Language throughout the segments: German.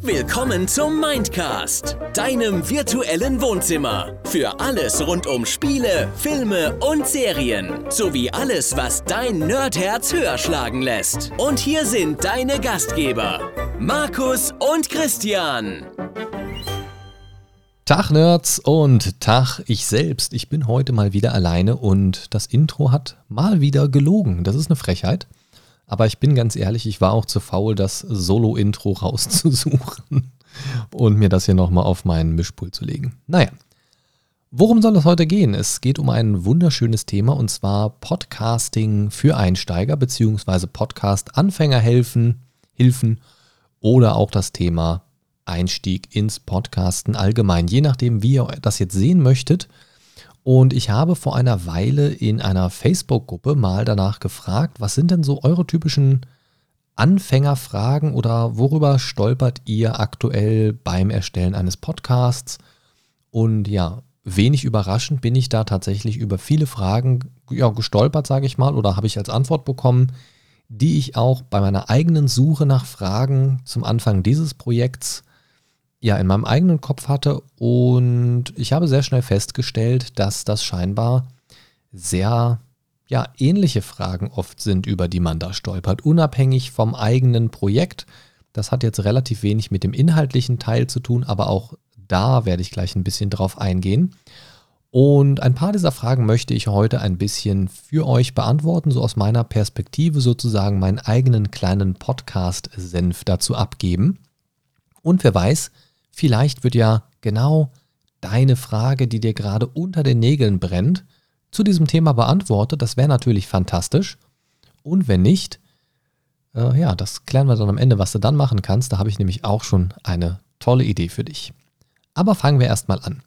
Willkommen zum Mindcast, deinem virtuellen Wohnzimmer. Für alles rund um Spiele, Filme und Serien. Sowie alles, was dein Nerdherz höher schlagen lässt. Und hier sind deine Gastgeber, Markus und Christian. Tag Nerds und Tag ich selbst. Ich bin heute mal wieder alleine und das Intro hat mal wieder gelogen. Das ist eine Frechheit. Aber ich bin ganz ehrlich, ich war auch zu faul, das Solo-Intro rauszusuchen und mir das hier nochmal auf meinen Mischpult zu legen. Naja, worum soll es heute gehen? Es geht um ein wunderschönes Thema und zwar Podcasting für Einsteiger bzw. Podcast-Anfänger helfen, Hilfen oder auch das Thema Einstieg ins Podcasten allgemein. Je nachdem, wie ihr das jetzt sehen möchtet, und ich habe vor einer Weile in einer Facebook-Gruppe mal danach gefragt, was sind denn so eure typischen Anfängerfragen oder worüber stolpert ihr aktuell beim Erstellen eines Podcasts? Und ja, wenig überraschend bin ich da tatsächlich über viele Fragen ja, gestolpert, sage ich mal, oder habe ich als Antwort bekommen, die ich auch bei meiner eigenen Suche nach Fragen zum Anfang dieses Projekts ja in meinem eigenen Kopf hatte und ich habe sehr schnell festgestellt, dass das scheinbar sehr ja, ähnliche Fragen oft sind, über die man da stolpert, unabhängig vom eigenen Projekt. Das hat jetzt relativ wenig mit dem inhaltlichen Teil zu tun, aber auch da werde ich gleich ein bisschen drauf eingehen. Und ein paar dieser Fragen möchte ich heute ein bisschen für euch beantworten, so aus meiner Perspektive sozusagen meinen eigenen kleinen Podcast-Senf dazu abgeben. Und wer weiß, Vielleicht wird ja genau deine Frage, die dir gerade unter den Nägeln brennt, zu diesem Thema beantwortet. Das wäre natürlich fantastisch. Und wenn nicht, äh, ja, das klären wir dann am Ende, was du dann machen kannst. Da habe ich nämlich auch schon eine tolle Idee für dich. Aber fangen wir erstmal an.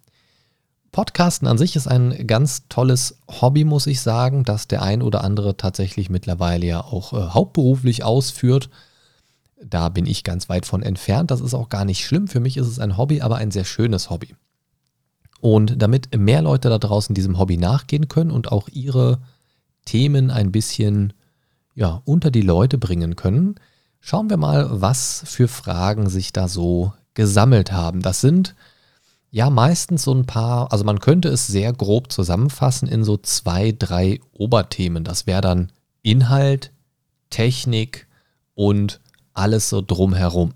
Podcasten an sich ist ein ganz tolles Hobby, muss ich sagen, das der ein oder andere tatsächlich mittlerweile ja auch äh, hauptberuflich ausführt. Da bin ich ganz weit von entfernt. Das ist auch gar nicht schlimm. Für mich ist es ein Hobby, aber ein sehr schönes Hobby. Und damit mehr Leute da draußen diesem Hobby nachgehen können und auch ihre Themen ein bisschen ja, unter die Leute bringen können, schauen wir mal, was für Fragen sich da so gesammelt haben. Das sind ja meistens so ein paar, also man könnte es sehr grob zusammenfassen in so zwei, drei Oberthemen. Das wäre dann Inhalt, Technik und alles so drumherum.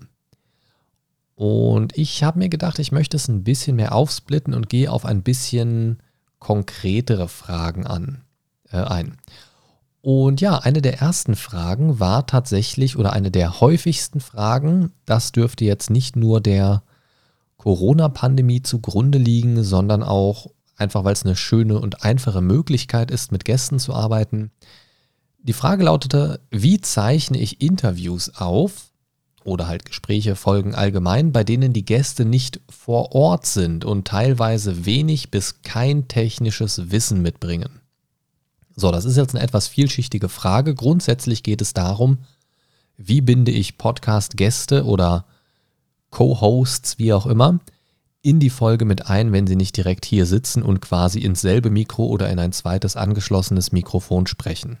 Und ich habe mir gedacht, ich möchte es ein bisschen mehr aufsplitten und gehe auf ein bisschen konkretere Fragen an, äh, ein. Und ja, eine der ersten Fragen war tatsächlich oder eine der häufigsten Fragen, das dürfte jetzt nicht nur der Corona-Pandemie zugrunde liegen, sondern auch einfach, weil es eine schöne und einfache Möglichkeit ist, mit Gästen zu arbeiten. Die Frage lautete, wie zeichne ich Interviews auf oder halt Gespräche folgen allgemein, bei denen die Gäste nicht vor Ort sind und teilweise wenig bis kein technisches Wissen mitbringen. So, das ist jetzt eine etwas vielschichtige Frage. Grundsätzlich geht es darum, wie binde ich Podcast-Gäste oder Co-Hosts, wie auch immer, in die Folge mit ein, wenn sie nicht direkt hier sitzen und quasi ins selbe Mikro oder in ein zweites angeschlossenes Mikrofon sprechen.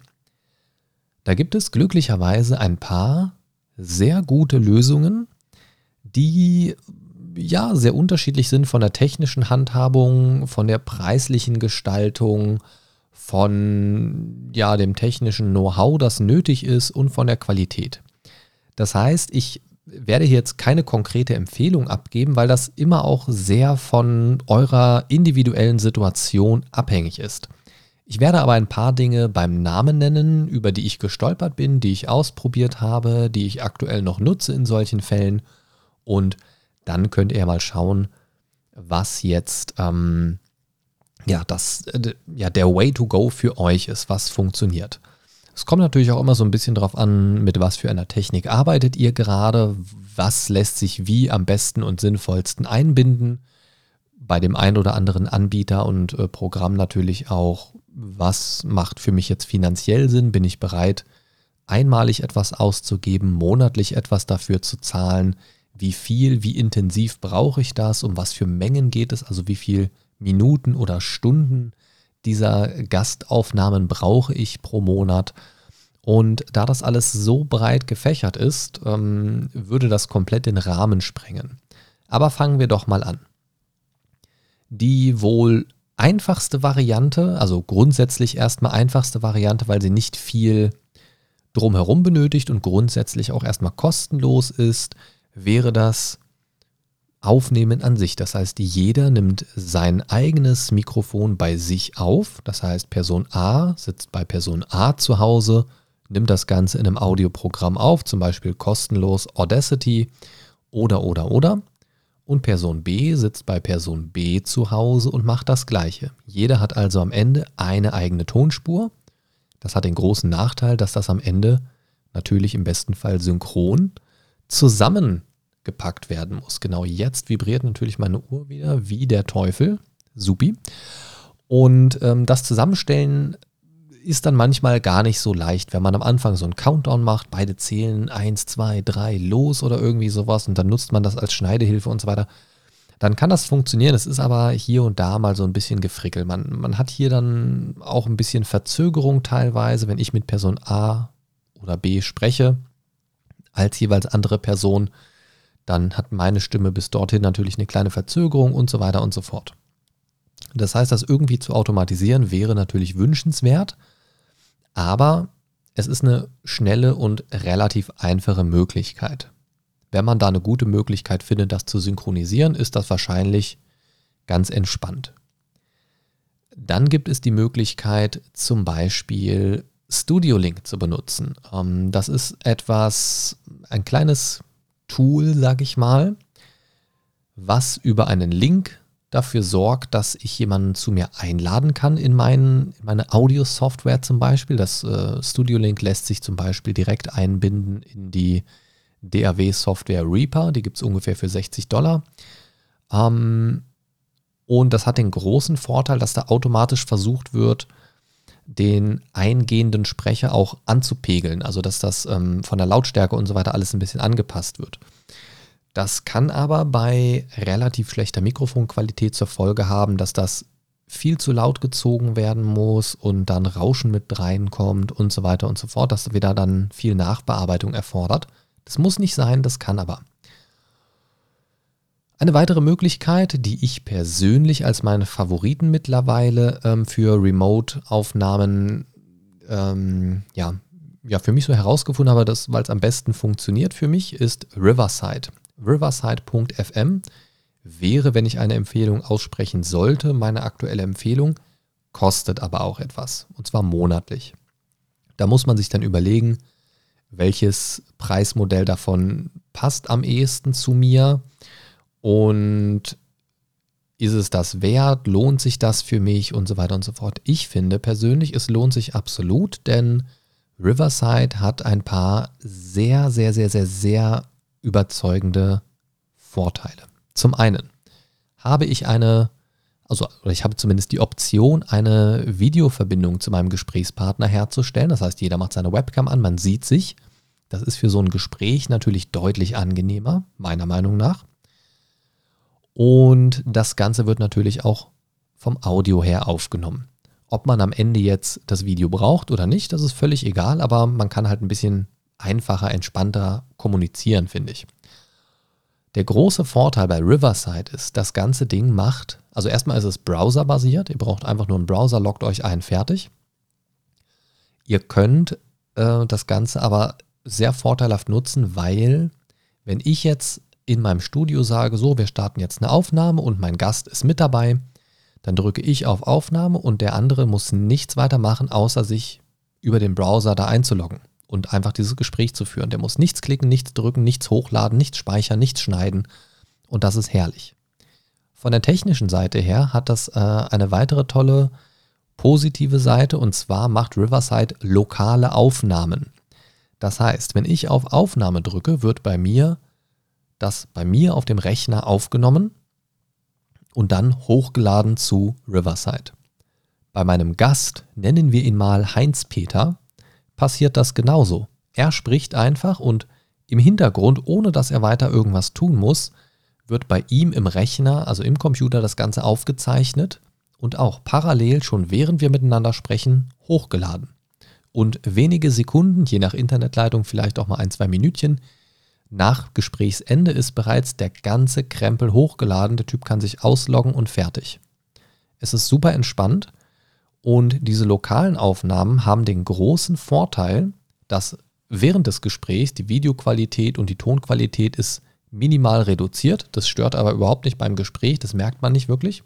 Da gibt es glücklicherweise ein paar sehr gute Lösungen, die ja sehr unterschiedlich sind von der technischen Handhabung, von der preislichen Gestaltung, von ja dem technischen Know-how, das nötig ist und von der Qualität. Das heißt, ich werde hier jetzt keine konkrete Empfehlung abgeben, weil das immer auch sehr von eurer individuellen Situation abhängig ist. Ich werde aber ein paar Dinge beim Namen nennen, über die ich gestolpert bin, die ich ausprobiert habe, die ich aktuell noch nutze in solchen Fällen. Und dann könnt ihr mal schauen, was jetzt ähm, ja, das, äh, ja, der Way to go für euch ist, was funktioniert. Es kommt natürlich auch immer so ein bisschen darauf an, mit was für einer Technik arbeitet ihr gerade, was lässt sich wie am besten und sinnvollsten einbinden. Bei dem einen oder anderen Anbieter und äh, Programm natürlich auch was macht für mich jetzt finanziell Sinn? Bin ich bereit, einmalig etwas auszugeben, monatlich etwas dafür zu zahlen? Wie viel, wie intensiv brauche ich das? Um was für Mengen geht es? Also wie viel Minuten oder Stunden dieser Gastaufnahmen brauche ich pro Monat? Und da das alles so breit gefächert ist, ähm, würde das komplett den Rahmen sprengen. Aber fangen wir doch mal an. Die wohl einfachste Variante, also grundsätzlich erstmal einfachste Variante, weil sie nicht viel drumherum benötigt und grundsätzlich auch erstmal kostenlos ist, wäre das Aufnehmen an sich. Das heißt, jeder nimmt sein eigenes Mikrofon bei sich auf. Das heißt, Person A sitzt bei Person A zu Hause, nimmt das Ganze in einem Audioprogramm auf, zum Beispiel kostenlos Audacity oder oder oder. Und Person B sitzt bei Person B zu Hause und macht das gleiche. Jeder hat also am Ende eine eigene Tonspur. Das hat den großen Nachteil, dass das am Ende natürlich im besten Fall synchron zusammengepackt werden muss. Genau jetzt vibriert natürlich meine Uhr wieder wie der Teufel. Supi. Und ähm, das Zusammenstellen ist dann manchmal gar nicht so leicht, wenn man am Anfang so einen Countdown macht, beide zählen 1, 2, 3 los oder irgendwie sowas und dann nutzt man das als Schneidehilfe und so weiter. Dann kann das funktionieren. Es ist aber hier und da mal so ein bisschen gefrickelt. Man, man hat hier dann auch ein bisschen Verzögerung teilweise, wenn ich mit Person A oder B spreche, als jeweils andere Person, dann hat meine Stimme bis dorthin natürlich eine kleine Verzögerung und so weiter und so fort. Das heißt, das irgendwie zu automatisieren wäre natürlich wünschenswert. Aber es ist eine schnelle und relativ einfache Möglichkeit. Wenn man da eine gute Möglichkeit findet, das zu synchronisieren, ist das wahrscheinlich ganz entspannt. Dann gibt es die Möglichkeit, zum Beispiel Studio Link zu benutzen. Ähm, das ist etwas, ein kleines Tool, sag ich mal, was über einen Link dafür sorgt, dass ich jemanden zu mir einladen kann in, mein, in meine Audio-Software zum Beispiel. Das äh, Studio Link lässt sich zum Beispiel direkt einbinden in die DAW-Software Reaper. Die gibt es ungefähr für 60 Dollar. Ähm, und das hat den großen Vorteil, dass da automatisch versucht wird, den eingehenden Sprecher auch anzupegeln. Also dass das ähm, von der Lautstärke und so weiter alles ein bisschen angepasst wird. Das kann aber bei relativ schlechter Mikrofonqualität zur Folge haben, dass das viel zu laut gezogen werden muss und dann Rauschen mit reinkommt und so weiter und so fort, dass wieder dann viel Nachbearbeitung erfordert. Das muss nicht sein, das kann aber. Eine weitere Möglichkeit, die ich persönlich als meine Favoriten mittlerweile ähm, für Remote-Aufnahmen ähm, ja, ja, für mich so herausgefunden habe, weil es am besten funktioniert für mich, ist Riverside riverside.fm wäre, wenn ich eine Empfehlung aussprechen sollte, meine aktuelle Empfehlung, kostet aber auch etwas, und zwar monatlich. Da muss man sich dann überlegen, welches Preismodell davon passt am ehesten zu mir und ist es das wert, lohnt sich das für mich und so weiter und so fort. Ich finde persönlich, es lohnt sich absolut, denn Riverside hat ein paar sehr, sehr, sehr, sehr, sehr überzeugende Vorteile. Zum einen habe ich eine, also ich habe zumindest die Option, eine Videoverbindung zu meinem Gesprächspartner herzustellen. Das heißt, jeder macht seine Webcam an, man sieht sich. Das ist für so ein Gespräch natürlich deutlich angenehmer, meiner Meinung nach. Und das Ganze wird natürlich auch vom Audio her aufgenommen. Ob man am Ende jetzt das Video braucht oder nicht, das ist völlig egal, aber man kann halt ein bisschen einfacher, entspannter kommunizieren, finde ich. Der große Vorteil bei Riverside ist, das ganze Ding macht, also erstmal ist es browserbasiert, ihr braucht einfach nur einen Browser, loggt euch ein, fertig. Ihr könnt äh, das Ganze aber sehr vorteilhaft nutzen, weil wenn ich jetzt in meinem Studio sage, so, wir starten jetzt eine Aufnahme und mein Gast ist mit dabei, dann drücke ich auf Aufnahme und der andere muss nichts weiter machen, außer sich über den Browser da einzuloggen und einfach dieses Gespräch zu führen. Der muss nichts klicken, nichts drücken, nichts hochladen, nichts speichern, nichts schneiden. Und das ist herrlich. Von der technischen Seite her hat das äh, eine weitere tolle positive Seite und zwar macht Riverside lokale Aufnahmen. Das heißt, wenn ich auf Aufnahme drücke, wird bei mir das bei mir auf dem Rechner aufgenommen und dann hochgeladen zu Riverside. Bei meinem Gast, nennen wir ihn mal Heinz Peter, passiert das genauso. Er spricht einfach und im Hintergrund, ohne dass er weiter irgendwas tun muss, wird bei ihm im Rechner, also im Computer, das Ganze aufgezeichnet und auch parallel, schon während wir miteinander sprechen, hochgeladen. Und wenige Sekunden, je nach Internetleitung vielleicht auch mal ein, zwei Minütchen, nach Gesprächsende ist bereits der ganze Krempel hochgeladen. Der Typ kann sich ausloggen und fertig. Es ist super entspannt und diese lokalen Aufnahmen haben den großen Vorteil, dass während des Gesprächs die Videoqualität und die Tonqualität ist minimal reduziert. Das stört aber überhaupt nicht beim Gespräch, das merkt man nicht wirklich.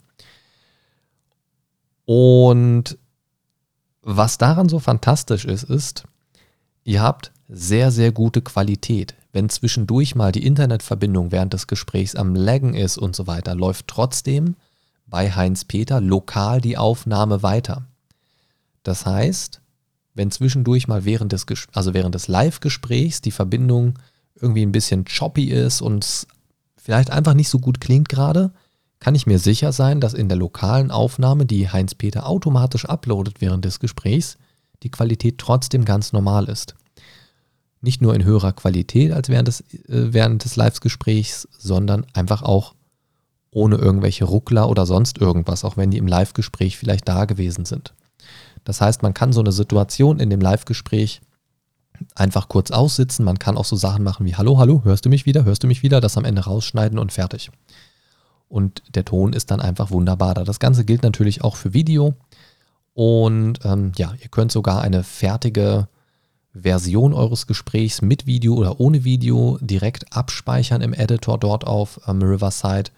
Und was daran so fantastisch ist, ist, ihr habt sehr, sehr gute Qualität. Wenn zwischendurch mal die Internetverbindung während des Gesprächs am Laggen ist und so weiter, läuft trotzdem bei Heinz Peter lokal die Aufnahme weiter. Das heißt, wenn zwischendurch mal während des, also während des Live-Gesprächs die Verbindung irgendwie ein bisschen choppy ist und vielleicht einfach nicht so gut klingt gerade, kann ich mir sicher sein, dass in der lokalen Aufnahme, die Heinz-Peter automatisch uploadet während des Gesprächs, die Qualität trotzdem ganz normal ist. Nicht nur in höherer Qualität als während des, äh, während des Live-Gesprächs, sondern einfach auch ohne irgendwelche Ruckler oder sonst irgendwas, auch wenn die im Live-Gespräch vielleicht da gewesen sind. Das heißt, man kann so eine Situation in dem Live-Gespräch einfach kurz aussitzen. Man kann auch so Sachen machen wie Hallo, hallo, hörst du mich wieder, hörst du mich wieder, das am Ende rausschneiden und fertig. Und der Ton ist dann einfach wunderbar da. Das Ganze gilt natürlich auch für Video. Und ähm, ja, ihr könnt sogar eine fertige Version eures Gesprächs mit Video oder ohne Video direkt abspeichern im Editor dort auf ähm, Riverside.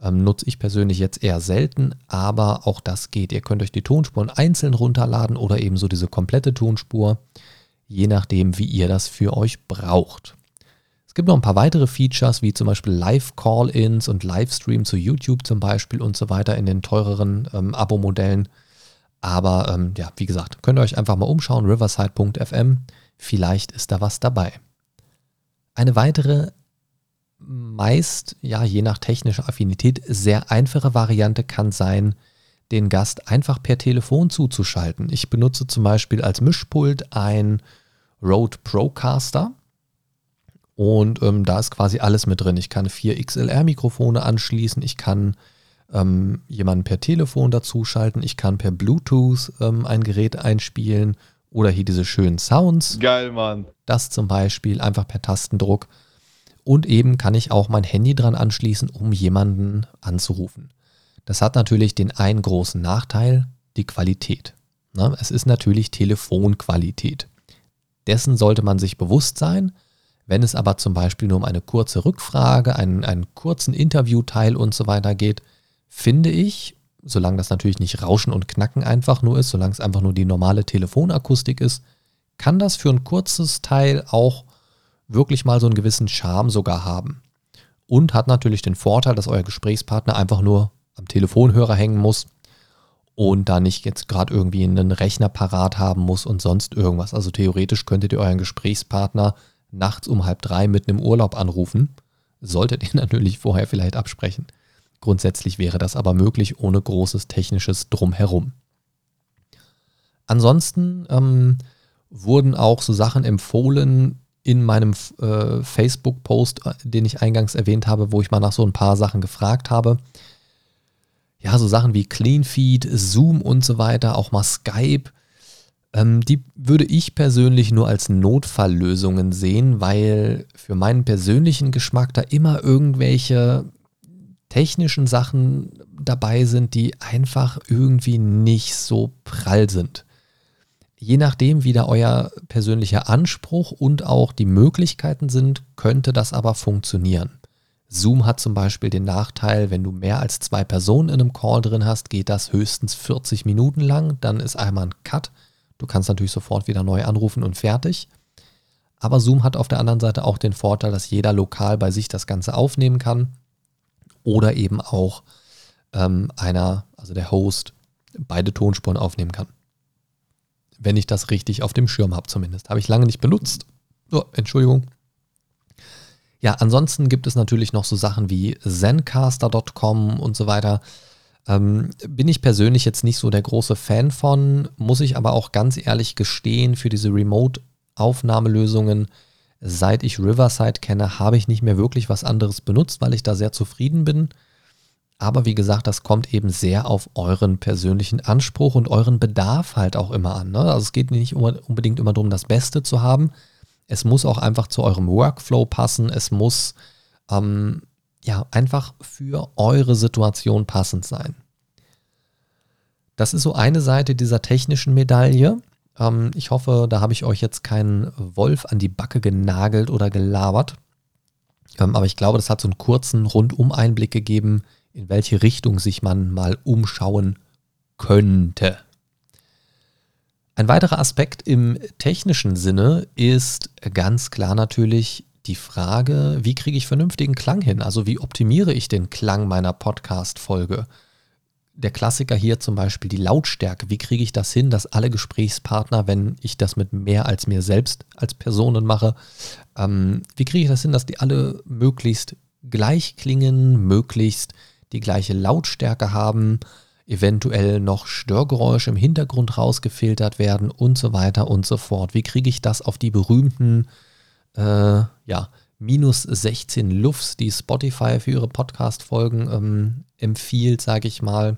Ähm, nutze ich persönlich jetzt eher selten, aber auch das geht. Ihr könnt euch die Tonspuren einzeln runterladen oder ebenso diese komplette Tonspur je nachdem, wie ihr das für euch braucht. Es gibt noch ein paar weitere Features, wie zum Beispiel Live-Call-Ins und Livestream zu YouTube zum Beispiel und so weiter in den teureren ähm, Abo-Modellen. Aber ähm, ja, wie gesagt, könnt ihr euch einfach mal umschauen, riverside.fm. Vielleicht ist da was dabei. Eine weitere, meist, ja, je nach technischer Affinität, sehr einfache Variante kann sein, den Gast einfach per Telefon zuzuschalten. Ich benutze zum Beispiel als Mischpult ein Rode Procaster. Und ähm, da ist quasi alles mit drin. Ich kann vier XLR-Mikrofone anschließen, ich kann ähm, jemanden per Telefon dazuschalten, ich kann per Bluetooth ähm, ein Gerät einspielen oder hier diese schönen Sounds. Geil, Mann. Das zum Beispiel einfach per Tastendruck. Und eben kann ich auch mein Handy dran anschließen, um jemanden anzurufen. Das hat natürlich den einen großen Nachteil, die Qualität. Na, es ist natürlich Telefonqualität. Dessen sollte man sich bewusst sein. Wenn es aber zum Beispiel nur um eine kurze Rückfrage, einen, einen kurzen Interviewteil und so weiter geht, finde ich, solange das natürlich nicht Rauschen und Knacken einfach nur ist, solange es einfach nur die normale Telefonakustik ist, kann das für ein kurzes Teil auch wirklich mal so einen gewissen Charme sogar haben. Und hat natürlich den Vorteil, dass euer Gesprächspartner einfach nur am Telefonhörer hängen muss und da nicht jetzt gerade irgendwie einen Rechner parat haben muss und sonst irgendwas. Also theoretisch könntet ihr euren Gesprächspartner nachts um halb drei mitten im Urlaub anrufen. Solltet ihr natürlich vorher vielleicht absprechen. Grundsätzlich wäre das aber möglich ohne großes technisches Drumherum. Ansonsten ähm, wurden auch so Sachen empfohlen in meinem äh, Facebook-Post, äh, den ich eingangs erwähnt habe, wo ich mal nach so ein paar Sachen gefragt habe ja, so Sachen wie CleanFeed, Zoom und so weiter, auch mal Skype, ähm, die würde ich persönlich nur als Notfalllösungen sehen, weil für meinen persönlichen Geschmack da immer irgendwelche technischen Sachen dabei sind, die einfach irgendwie nicht so prall sind. Je nachdem, wie da euer persönlicher Anspruch und auch die Möglichkeiten sind, könnte das aber funktionieren. Zoom hat zum Beispiel den Nachteil, wenn du mehr als zwei Personen in einem Call drin hast, geht das höchstens 40 Minuten lang, dann ist einmal ein Cut. Du kannst natürlich sofort wieder neu anrufen und fertig. Aber Zoom hat auf der anderen Seite auch den Vorteil, dass jeder lokal bei sich das Ganze aufnehmen kann oder eben auch ähm, einer, also der Host, beide Tonspuren aufnehmen kann. Wenn ich das richtig auf dem Schirm habe zumindest. Habe ich lange nicht benutzt. Oh, Entschuldigung. Ja, ansonsten gibt es natürlich noch so Sachen wie zencaster.com und so weiter. Ähm, bin ich persönlich jetzt nicht so der große Fan von, muss ich aber auch ganz ehrlich gestehen, für diese Remote-Aufnahmelösungen, seit ich Riverside kenne, habe ich nicht mehr wirklich was anderes benutzt, weil ich da sehr zufrieden bin. Aber wie gesagt, das kommt eben sehr auf euren persönlichen Anspruch und euren Bedarf halt auch immer an. Ne? Also es geht nicht unbedingt immer darum, das Beste zu haben. Es muss auch einfach zu eurem Workflow passen. Es muss ähm, ja einfach für eure Situation passend sein. Das ist so eine Seite dieser technischen Medaille. Ähm, ich hoffe, da habe ich euch jetzt keinen Wolf an die Backe genagelt oder gelabert. Ähm, aber ich glaube, das hat so einen kurzen Rundum-Einblick gegeben, in welche Richtung sich man mal umschauen könnte. Ein weiterer Aspekt im technischen Sinne ist ganz klar natürlich die Frage, wie kriege ich vernünftigen Klang hin? Also wie optimiere ich den Klang meiner Podcast-Folge? Der Klassiker hier zum Beispiel die Lautstärke. Wie kriege ich das hin, dass alle Gesprächspartner, wenn ich das mit mehr als mir selbst als Personen mache, ähm, wie kriege ich das hin, dass die alle möglichst gleich klingen, möglichst die gleiche Lautstärke haben, eventuell noch Störgeräusche im Hintergrund rausgefiltert werden und so weiter und so fort. Wie kriege ich das auf die berühmten äh, ja, minus 16 Lufts, die Spotify für ihre Podcast-Folgen ähm, empfiehlt, sage ich mal,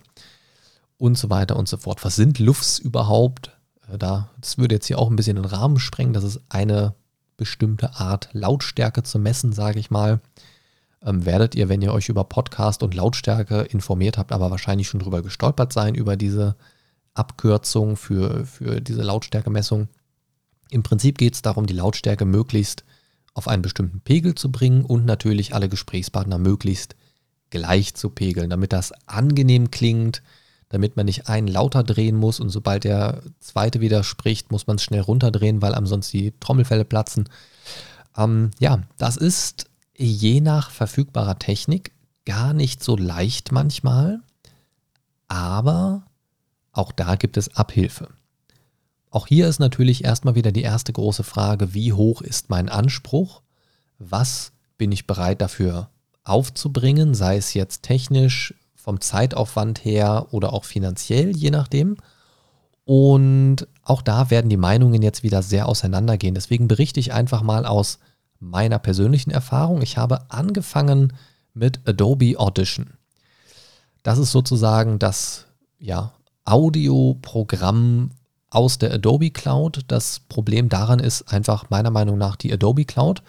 und so weiter und so fort. Was sind Lufts überhaupt? Äh, da, das würde jetzt hier auch ein bisschen den Rahmen sprengen. Das ist eine bestimmte Art Lautstärke zu messen, sage ich mal ähm, werdet ihr, wenn ihr euch über Podcast und Lautstärke informiert habt, aber wahrscheinlich schon drüber gestolpert sein, über diese Abkürzung für, für diese Lautstärkemessung. Im Prinzip geht es darum, die Lautstärke möglichst auf einen bestimmten Pegel zu bringen und natürlich alle Gesprächspartner möglichst gleich zu pegeln, damit das angenehm klingt, damit man nicht einen lauter drehen muss und sobald der zweite wieder spricht, muss man es schnell runterdrehen, weil ansonsten die Trommelfälle platzen. Ähm, ja, das ist je nach verfügbarer Technik gar nicht so leicht manchmal, aber auch da gibt es Abhilfe. Auch hier ist natürlich erstmal wieder die erste große Frage, wie hoch ist mein Anspruch? Was bin ich bereit dafür aufzubringen, sei es jetzt technisch, vom Zeitaufwand her oder auch finanziell, je nachdem. Und auch da werden die Meinungen jetzt wieder sehr auseinandergehen. Deswegen berichte ich einfach mal aus meiner persönlichen Erfahrung. Ich habe angefangen mit Adobe Audition. Das ist sozusagen das ja, Audioprogramm aus der Adobe Cloud. Das Problem daran ist einfach meiner Meinung nach die Adobe Cloud.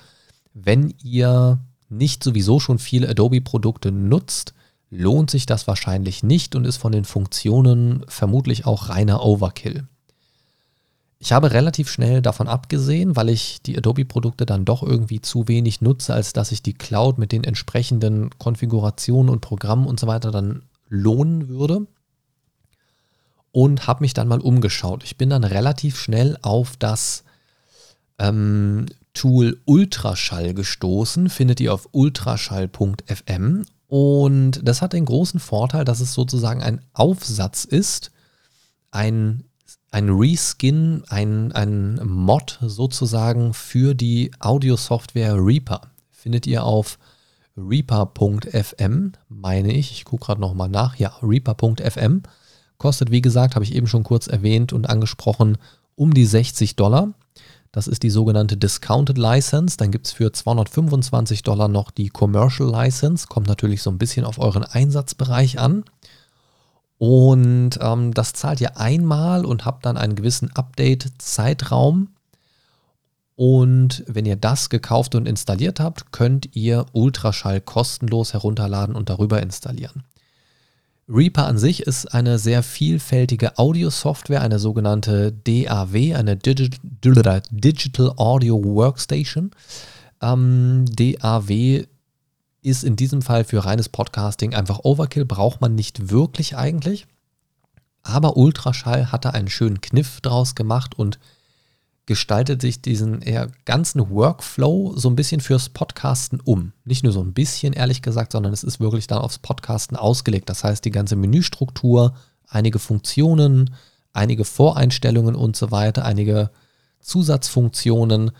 Wenn ihr nicht sowieso schon viele Adobe-Produkte nutzt, lohnt sich das wahrscheinlich nicht und ist von den Funktionen vermutlich auch reiner Overkill. Ich habe relativ schnell davon abgesehen, weil ich die Adobe-Produkte dann doch irgendwie zu wenig nutze, als dass ich die Cloud mit den entsprechenden Konfigurationen und Programmen und so weiter dann lohnen würde. Und habe mich dann mal umgeschaut. Ich bin dann relativ schnell auf das ähm, Tool Ultraschall gestoßen. Findet ihr auf ultraschall.fm. Und das hat den großen Vorteil, dass es sozusagen ein Aufsatz ist, ein ein Reskin, ein, ein Mod sozusagen für die Audio-Software Reaper. Findet ihr auf reaper.fm, meine ich. Ich gucke gerade nochmal nach. Ja, reaper.fm. Kostet, wie gesagt, habe ich eben schon kurz erwähnt und angesprochen, um die 60 Dollar. Das ist die sogenannte Discounted License. Dann gibt es für 225 Dollar noch die Commercial License. Kommt natürlich so ein bisschen auf euren Einsatzbereich an. Und ähm, das zahlt ihr einmal und habt dann einen gewissen Update-Zeitraum. Und wenn ihr das gekauft und installiert habt, könnt ihr Ultraschall kostenlos herunterladen und darüber installieren. Reaper an sich ist eine sehr vielfältige Audio-Software, eine sogenannte DAW, eine Digital Audio Workstation. Ähm, DAW ist in diesem Fall für reines Podcasting einfach Overkill, braucht man nicht wirklich eigentlich. Aber Ultraschall hatte einen schönen Kniff draus gemacht und gestaltet sich diesen eher ganzen Workflow so ein bisschen fürs Podcasten um. Nicht nur so ein bisschen, ehrlich gesagt, sondern es ist wirklich dann aufs Podcasten ausgelegt. Das heißt, die ganze Menüstruktur, einige Funktionen, einige Voreinstellungen und so weiter, einige Zusatzfunktionen,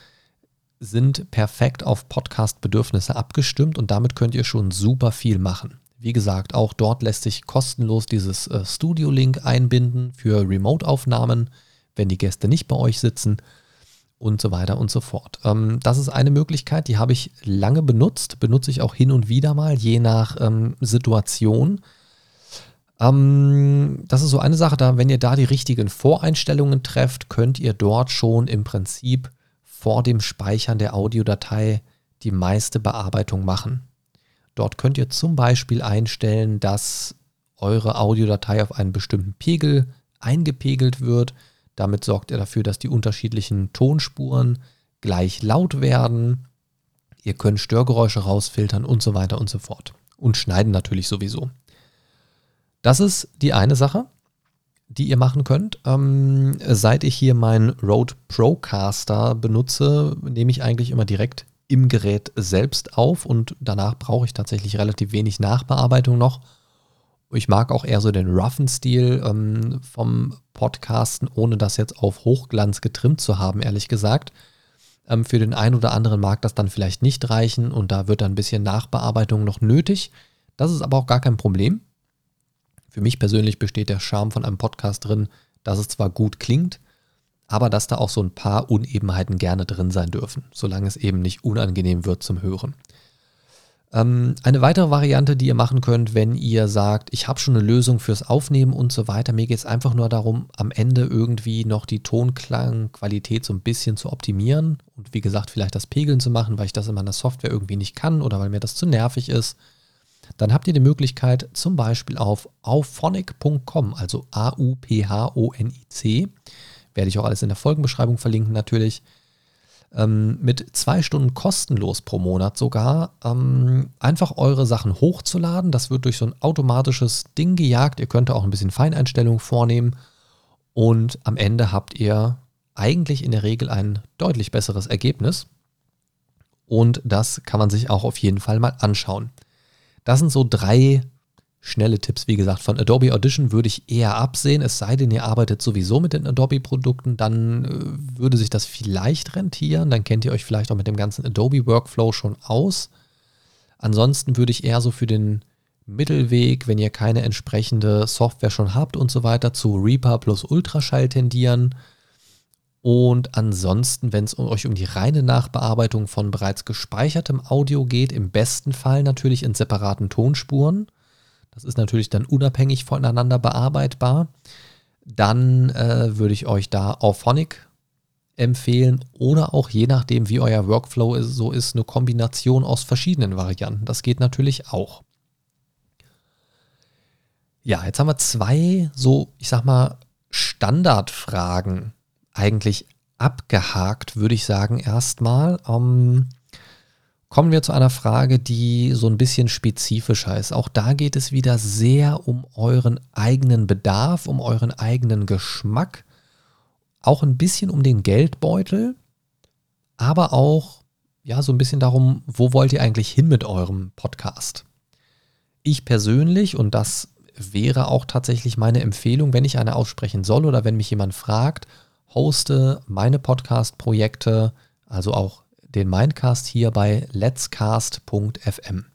sind perfekt auf Podcast-Bedürfnisse abgestimmt und damit könnt ihr schon super viel machen. Wie gesagt, auch dort lässt sich kostenlos dieses äh, Studio-Link einbinden für Remote-Aufnahmen, wenn die Gäste nicht bei euch sitzen. und so weiter und so fort. Ähm, das ist eine Möglichkeit, die habe ich lange benutzt, benutze ich auch hin und wieder mal, je nach ähm, Situation. Ähm, das ist so eine Sache, da wenn ihr da die richtigen Voreinstellungen trefft, könnt ihr dort schon im Prinzip vor dem Speichern der Audiodatei die meiste Bearbeitung machen. Dort könnt ihr zum Beispiel einstellen, dass eure Audiodatei auf einen bestimmten Pegel eingepegelt wird. Damit sorgt ihr dafür, dass die unterschiedlichen Tonspuren gleich laut werden. Ihr könnt Störgeräusche rausfiltern und so weiter und so fort. Und schneiden natürlich sowieso. Das ist die eine Sache, die ihr machen könnt. Ähm, seit ich hier meinen Rode Procaster benutze, nehme ich eigentlich immer direkt im Gerät selbst auf und danach brauche ich tatsächlich relativ wenig Nachbearbeitung noch. Ich mag auch eher so den roughen Stil ähm, vom Podcasten, ohne das jetzt auf Hochglanz getrimmt zu haben, ehrlich gesagt. Ähm, für den einen oder anderen mag das dann vielleicht nicht reichen und da wird dann ein bisschen Nachbearbeitung noch nötig. Das ist aber auch gar kein Problem. Für mich persönlich besteht der Charme von einem Podcast drin, dass es zwar gut klingt, aber dass da auch so ein paar Unebenheiten gerne drin sein dürfen, solange es eben nicht unangenehm wird zum Hören. Ähm, eine weitere Variante, die ihr machen könnt, wenn ihr sagt, ich habe schon eine Lösung fürs Aufnehmen und so weiter, mir geht es einfach nur darum, am Ende irgendwie noch die Tonklangqualität so ein bisschen zu optimieren und wie gesagt, vielleicht das Pegeln zu machen, weil ich das in meiner Software irgendwie nicht kann oder weil mir das zu nervig ist. Dann habt ihr die Möglichkeit, zum Beispiel auf auphonic.com, also A-U-P-H-O-N-I-C, werde ich auch alles in der Folgenbeschreibung verlinken natürlich, ähm, mit zwei Stunden kostenlos pro Monat sogar, ähm, einfach eure Sachen hochzuladen. Das wird durch so ein automatisches Ding gejagt. Ihr könnt auch ein bisschen Feineinstellungen vornehmen und am Ende habt ihr eigentlich in der Regel ein deutlich besseres Ergebnis. Und das kann man sich auch auf jeden Fall mal anschauen. Das sind so drei schnelle Tipps, wie gesagt, von Adobe Audition würde ich eher absehen, es sei denn, ihr arbeitet sowieso mit den Adobe-Produkten, dann äh, würde sich das vielleicht rentieren, dann kennt ihr euch vielleicht auch mit dem ganzen Adobe-Workflow schon aus. Ansonsten würde ich eher so für den Mittelweg, wenn ihr keine entsprechende Software schon habt und so weiter, zu Reaper plus Ultraschall tendieren. Und ansonsten, wenn es euch um die reine Nachbearbeitung von bereits gespeichertem Audio geht, im besten Fall natürlich in separaten Tonspuren das ist natürlich dann unabhängig voneinander bearbeitbar. Dann äh, würde ich euch da Auphonic empfehlen oder auch je nachdem, wie euer Workflow ist, so ist, eine Kombination aus verschiedenen Varianten. Das geht natürlich auch. Ja, jetzt haben wir zwei so, ich sag mal, Standardfragen eigentlich abgehakt, würde ich sagen, erstmal. Ähm, Kommen wir zu einer Frage, die so ein bisschen spezifischer ist. Auch da geht es wieder sehr um euren eigenen Bedarf, um euren eigenen Geschmack, auch ein bisschen um den Geldbeutel, aber auch ja so ein bisschen darum, wo wollt ihr eigentlich hin mit eurem Podcast? Ich persönlich und das wäre auch tatsächlich meine Empfehlung, wenn ich eine aussprechen soll oder wenn mich jemand fragt, hoste meine Podcast-Projekte, also auch den Mindcast hier bei letscast.fm.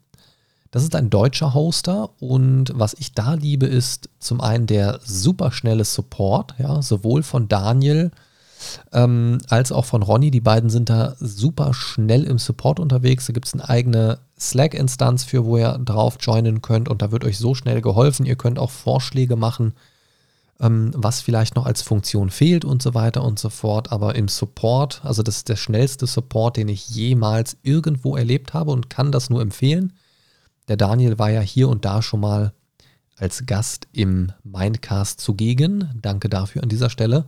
Das ist ein deutscher Hoster und was ich da liebe, ist zum einen der superschnelle Support, ja, sowohl von Daniel ähm, als auch von Ronny. Die beiden sind da super schnell im Support unterwegs. Da gibt es eine eigene Slack-Instanz für, wo ihr drauf joinen könnt und da wird euch so schnell geholfen. Ihr könnt auch Vorschläge machen ähm, was vielleicht noch als Funktion fehlt und so weiter und so fort. Aber im Support, also das ist der schnellste Support, den ich jemals irgendwo erlebt habe und kann das nur empfehlen. Der Daniel war ja hier und da schon mal als Gast im Mindcast zugegen. Danke dafür an dieser Stelle.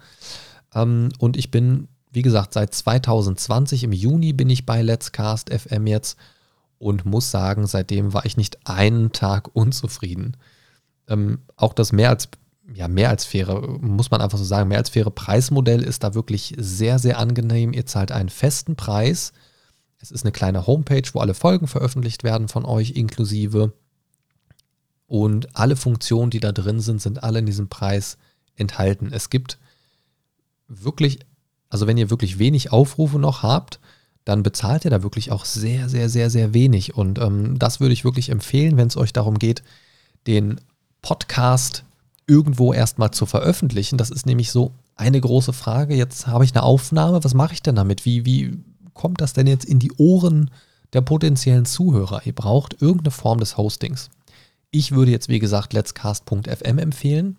Ähm, und ich bin, wie gesagt, seit 2020 im Juni bin ich bei Let's Cast FM jetzt und muss sagen, seitdem war ich nicht einen Tag unzufrieden. Ähm, auch das mehr als ja, mehr als faire, muss man einfach so sagen, mehr als faire Preismodell ist da wirklich sehr, sehr angenehm. Ihr zahlt einen festen Preis. Es ist eine kleine Homepage, wo alle Folgen veröffentlicht werden von euch inklusive. Und alle Funktionen, die da drin sind, sind alle in diesem Preis enthalten. Es gibt wirklich, also wenn ihr wirklich wenig Aufrufe noch habt, dann bezahlt ihr da wirklich auch sehr, sehr, sehr, sehr wenig. Und ähm, das würde ich wirklich empfehlen, wenn es euch darum geht, den Podcast irgendwo erstmal zu veröffentlichen. Das ist nämlich so eine große Frage. Jetzt habe ich eine Aufnahme. Was mache ich denn damit? Wie, wie kommt das denn jetzt in die Ohren der potenziellen Zuhörer? Ihr braucht irgendeine Form des Hostings. Ich würde jetzt, wie gesagt, letscast.fm empfehlen.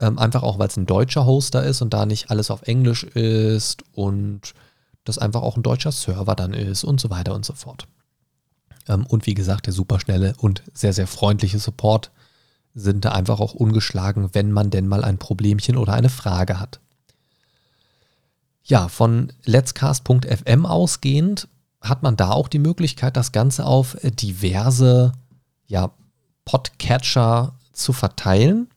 Ähm, einfach auch, weil es ein deutscher Hoster ist und da nicht alles auf Englisch ist und das einfach auch ein deutscher Server dann ist und so weiter und so fort. Ähm, und wie gesagt, der superschnelle und sehr, sehr freundliche Support sind da einfach auch ungeschlagen, wenn man denn mal ein Problemchen oder eine Frage hat. Ja, von letscast.fm ausgehend hat man da auch die Möglichkeit, das Ganze auf diverse ja, Podcatcher zu verteilen.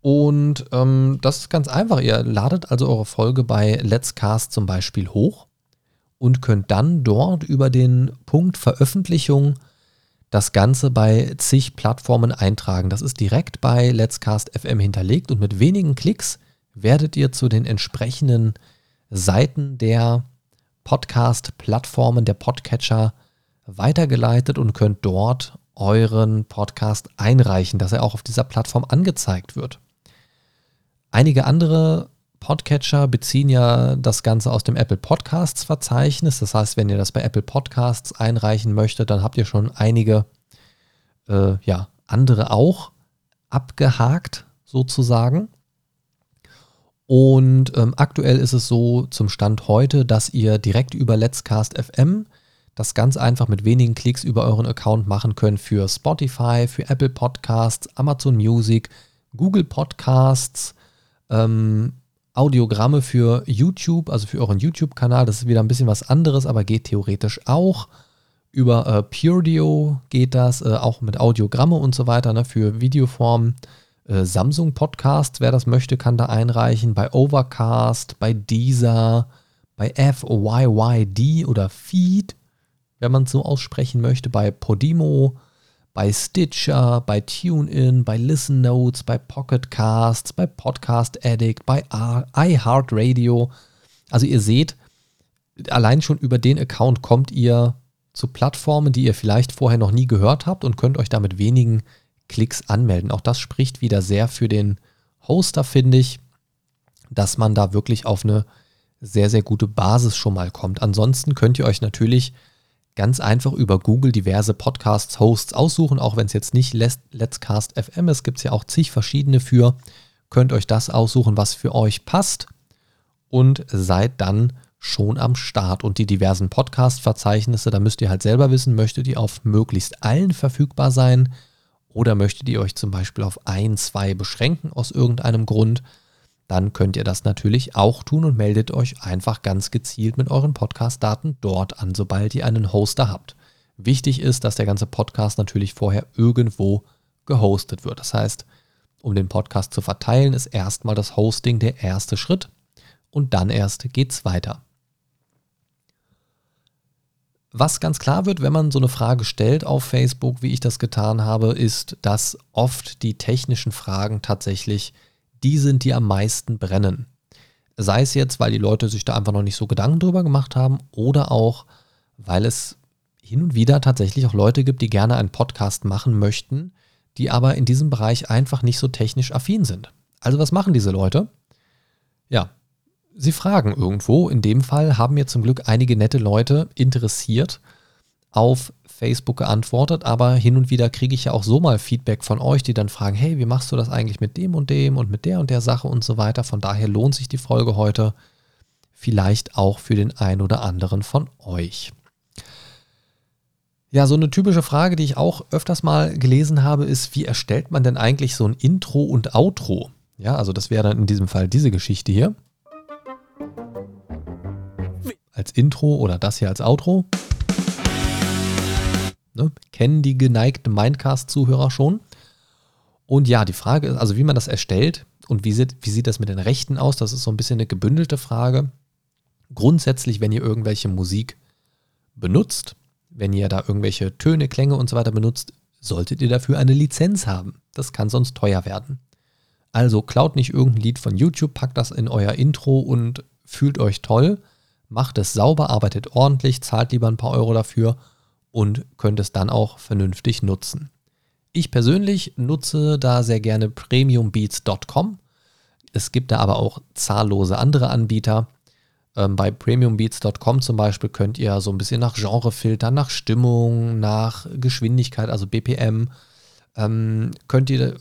Und ähm, das ist ganz einfach. Ihr ladet also eure Folge bei Let's Cast zum Beispiel hoch und könnt dann dort über den Punkt Veröffentlichung das Ganze bei zig Plattformen eintragen. Das ist direkt bei Let's Cast FM hinterlegt und mit wenigen Klicks werdet ihr zu den entsprechenden Seiten der Podcast-Plattformen, der Podcatcher weitergeleitet und könnt dort euren Podcast einreichen, dass er auch auf dieser Plattform angezeigt wird. Einige andere Podcatcher beziehen ja das Ganze aus dem Apple Podcasts Verzeichnis. Das heißt, wenn ihr das bei Apple Podcasts einreichen möchtet, dann habt ihr schon einige äh, ja, andere auch abgehakt sozusagen. Und ähm, aktuell ist es so zum Stand heute, dass ihr direkt über Let's Cast FM das ganz einfach mit wenigen Klicks über euren Account machen könnt für Spotify, für Apple Podcasts, Amazon Music, Google Podcasts, ähm, Audiogramme für YouTube, also für euren YouTube-Kanal. Das ist wieder ein bisschen was anderes, aber geht theoretisch auch. Über äh, Puredio geht das, äh, auch mit Audiogramme und so weiter, ne, für Videoform. Äh, Samsung Podcast, wer das möchte, kann da einreichen. Bei Overcast, bei Deezer, bei FYYD oder Feed, wenn man es so aussprechen möchte, bei Podimo, bei Stitcher, bei TuneIn, bei Listen Notes, bei Pocket Casts, bei Podcast Addict, bei iHeartRadio. Also ihr seht, allein schon über den Account kommt ihr zu Plattformen, die ihr vielleicht vorher noch nie gehört habt und könnt euch da mit wenigen Klicks anmelden. Auch das spricht wieder sehr für den Hoster, finde ich, dass man da wirklich auf eine sehr, sehr gute Basis schon mal kommt. Ansonsten könnt ihr euch natürlich ganz einfach über Google diverse Podcasts, Hosts aussuchen, auch wenn es jetzt nicht Let's Cast FM ist, gibt es ja auch zig verschiedene für. Könnt euch das aussuchen, was für euch passt und seid dann schon am Start. Und die diversen Podcast-Verzeichnisse, da müsst ihr halt selber wissen, möchtet ihr auf möglichst allen verfügbar sein oder möchtet ihr euch zum Beispiel auf ein, zwei beschränken aus irgendeinem Grund dann könnt ihr das natürlich auch tun und meldet euch einfach ganz gezielt mit euren Podcast-Daten dort an, sobald ihr einen Hoster habt. Wichtig ist, dass der ganze Podcast natürlich vorher irgendwo gehostet wird. Das heißt, um den Podcast zu verteilen, ist erstmal das Hosting der erste Schritt und dann erst geht's weiter. Was ganz klar wird, wenn man so eine Frage stellt auf Facebook, wie ich das getan habe, ist, dass oft die technischen Fragen tatsächlich die sind, die am meisten brennen. Sei es jetzt, weil die Leute sich da einfach noch nicht so Gedanken drüber gemacht haben oder auch, weil es hin und wieder tatsächlich auch Leute gibt, die gerne einen Podcast machen möchten, die aber in diesem Bereich einfach nicht so technisch affin sind. Also was machen diese Leute? Ja, sie fragen irgendwo. In dem Fall haben mir zum Glück einige nette Leute interessiert auf Facebook geantwortet, aber hin und wieder kriege ich ja auch so mal Feedback von euch, die dann fragen, hey, wie machst du das eigentlich mit dem und dem und mit der und der Sache und so weiter. Von daher lohnt sich die Folge heute vielleicht auch für den einen oder anderen von euch. Ja, so eine typische Frage, die ich auch öfters mal gelesen habe, ist, wie erstellt man denn eigentlich so ein Intro und Outro? Ja, also das wäre dann in diesem Fall diese Geschichte hier. Als Intro oder das hier als Outro. Ne? Kennen die geneigten Mindcast-Zuhörer schon. Und ja, die Frage ist, also wie man das erstellt und wie sieht, wie sieht das mit den Rechten aus, das ist so ein bisschen eine gebündelte Frage. Grundsätzlich, wenn ihr irgendwelche Musik benutzt, wenn ihr da irgendwelche Töne, Klänge und so weiter benutzt, solltet ihr dafür eine Lizenz haben. Das kann sonst teuer werden. Also klaut nicht irgendein Lied von YouTube, packt das in euer Intro und fühlt euch toll, macht es sauber, arbeitet ordentlich, zahlt lieber ein paar Euro dafür und könnt es dann auch vernünftig nutzen. Ich persönlich nutze da sehr gerne premiumbeats.com. Es gibt da aber auch zahllose andere Anbieter. Ähm, bei premiumbeats.com zum Beispiel könnt ihr so ein bisschen nach Genre filtern, nach Stimmung, nach Geschwindigkeit, also BPM. Ähm, könnt ihr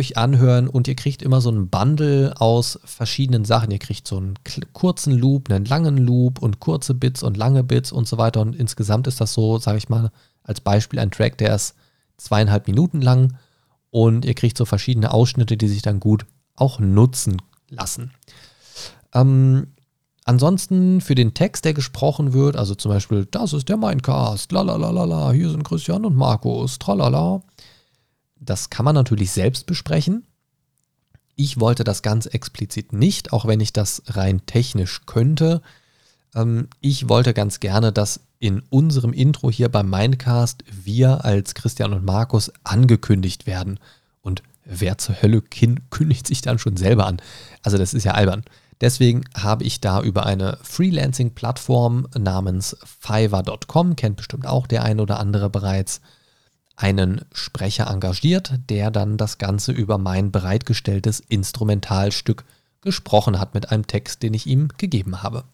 euch anhören und ihr kriegt immer so ein Bundle aus verschiedenen Sachen. Ihr kriegt so einen kurzen Loop, einen langen Loop und kurze Bits und lange Bits und so weiter. Und insgesamt ist das so, sage ich mal, als Beispiel ein Track, der ist zweieinhalb Minuten lang und ihr kriegt so verschiedene Ausschnitte, die sich dann gut auch nutzen lassen. Ähm, ansonsten für den Text, der gesprochen wird, also zum Beispiel, das ist der Mindcast, la hier sind Christian und Markus, tralala. Das kann man natürlich selbst besprechen. Ich wollte das ganz explizit nicht, auch wenn ich das rein technisch könnte. Ähm, ich wollte ganz gerne, dass in unserem Intro hier beim Mindcast wir als Christian und Markus angekündigt werden. Und wer zur Hölle kündigt sich dann schon selber an? Also das ist ja albern. Deswegen habe ich da über eine Freelancing-Plattform namens Fiverr.com, kennt bestimmt auch der ein oder andere bereits, einen Sprecher engagiert, der dann das Ganze über mein bereitgestelltes Instrumentalstück gesprochen hat mit einem Text, den ich ihm gegeben habe.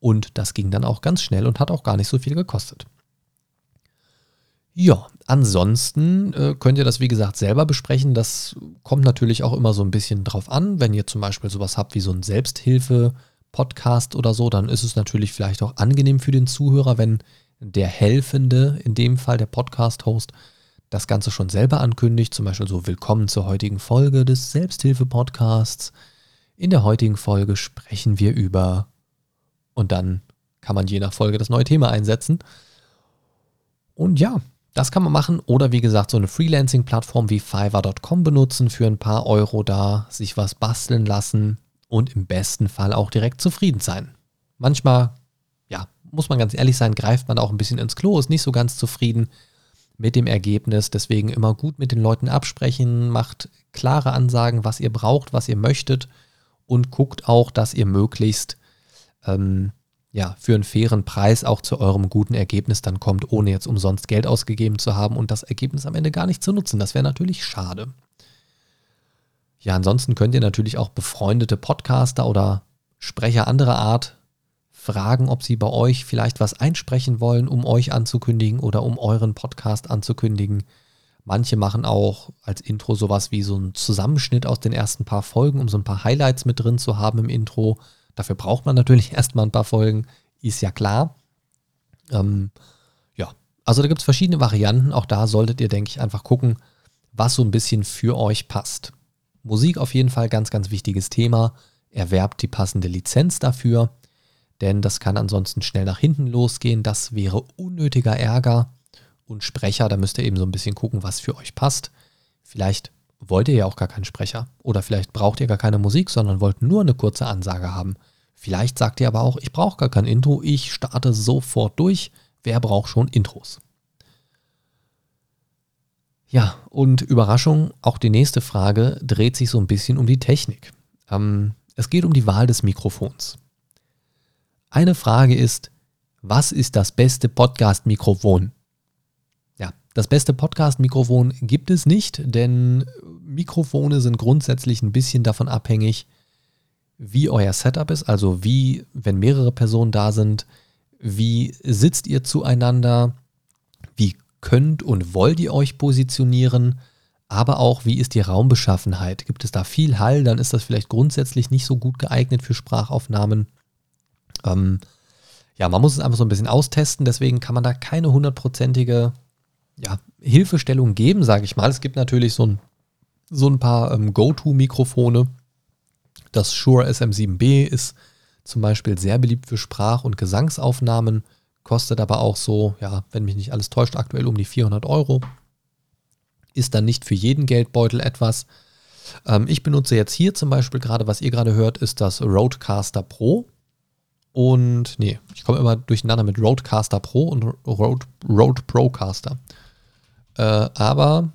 Und das ging dann auch ganz schnell und hat auch gar nicht so viel gekostet. Ja, ansonsten äh, könnt ihr das wie gesagt selber besprechen. Das kommt natürlich auch immer so ein bisschen drauf an. Wenn ihr zum Beispiel sowas habt wie so ein Selbsthilfe-Podcast oder so, dann ist es natürlich vielleicht auch angenehm für den Zuhörer, wenn der Helfende, in dem Fall der Podcast-Host, das Ganze schon selber ankündigt. Zum Beispiel so Willkommen zur heutigen Folge des Selbsthilfe-Podcasts. In der heutigen Folge sprechen wir über und dann kann man je nach Folge das neue Thema einsetzen. Und ja, das kann man machen oder wie gesagt so eine Freelancing-Plattform wie Fiverr.com benutzen für ein paar Euro da, sich was basteln lassen und im besten Fall auch direkt zufrieden sein. Manchmal, muss man ganz ehrlich sein, greift man auch ein bisschen ins Klo, ist nicht so ganz zufrieden mit dem Ergebnis. Deswegen immer gut mit den Leuten absprechen, macht klare Ansagen, was ihr braucht, was ihr möchtet und guckt auch, dass ihr möglichst ähm, ja, für einen fairen Preis auch zu eurem guten Ergebnis dann kommt, ohne jetzt umsonst Geld ausgegeben zu haben und das Ergebnis am Ende gar nicht zu nutzen. Das wäre natürlich schade. Ja, ansonsten könnt ihr natürlich auch befreundete Podcaster oder Sprecher anderer Art fragen, ob sie bei euch vielleicht was einsprechen wollen, um euch anzukündigen oder um euren Podcast anzukündigen. Manche machen auch als Intro sowas wie so einen Zusammenschnitt aus den ersten paar Folgen, um so ein paar Highlights mit drin zu haben im Intro. Dafür braucht man natürlich erstmal ein paar Folgen, ist ja klar. Ähm, ja, also da gibt es verschiedene Varianten. Auch da solltet ihr, denke ich, einfach gucken, was so ein bisschen für euch passt. Musik auf jeden Fall ganz, ganz wichtiges Thema. Erwerbt die passende Lizenz dafür, denn das kann ansonsten schnell nach hinten losgehen. Das wäre unnötiger Ärger. Und Sprecher, da müsst ihr eben so ein bisschen gucken, was für euch passt. Vielleicht wollt ihr ja auch gar keinen Sprecher. Oder vielleicht braucht ihr gar keine Musik, sondern wollt nur eine kurze Ansage haben. Vielleicht sagt ihr aber auch, ich brauche gar kein Intro, ich starte sofort durch. Wer braucht schon Intros? Ja, und Überraschung, auch die nächste Frage dreht sich so ein bisschen um die Technik. Ähm, es geht um die Wahl des Mikrofons. Eine Frage ist, was ist das beste Podcast-Mikrofon? Das beste Podcast-Mikrofon gibt es nicht, denn Mikrofone sind grundsätzlich ein bisschen davon abhängig, wie euer Setup ist, also wie, wenn mehrere Personen da sind, wie sitzt ihr zueinander, wie könnt und wollt ihr euch positionieren, aber auch wie ist die Raumbeschaffenheit. Gibt es da viel Hall, dann ist das vielleicht grundsätzlich nicht so gut geeignet für Sprachaufnahmen. Ähm, ja, man muss es einfach so ein bisschen austesten, deswegen kann man da keine hundertprozentige ja, Hilfestellung geben, sage ich mal. Es gibt natürlich so ein, so ein paar ähm, Go-To-Mikrofone. Das Shure SM7B ist zum Beispiel sehr beliebt für Sprach- und Gesangsaufnahmen, kostet aber auch so, ja, wenn mich nicht alles täuscht, aktuell um die 400 Euro. Ist dann nicht für jeden Geldbeutel etwas. Ähm, ich benutze jetzt hier zum Beispiel gerade, was ihr gerade hört, ist das Roadcaster Pro. Und nee, ich komme immer durcheinander mit Roadcaster Pro und Road, Road Procaster. Äh, aber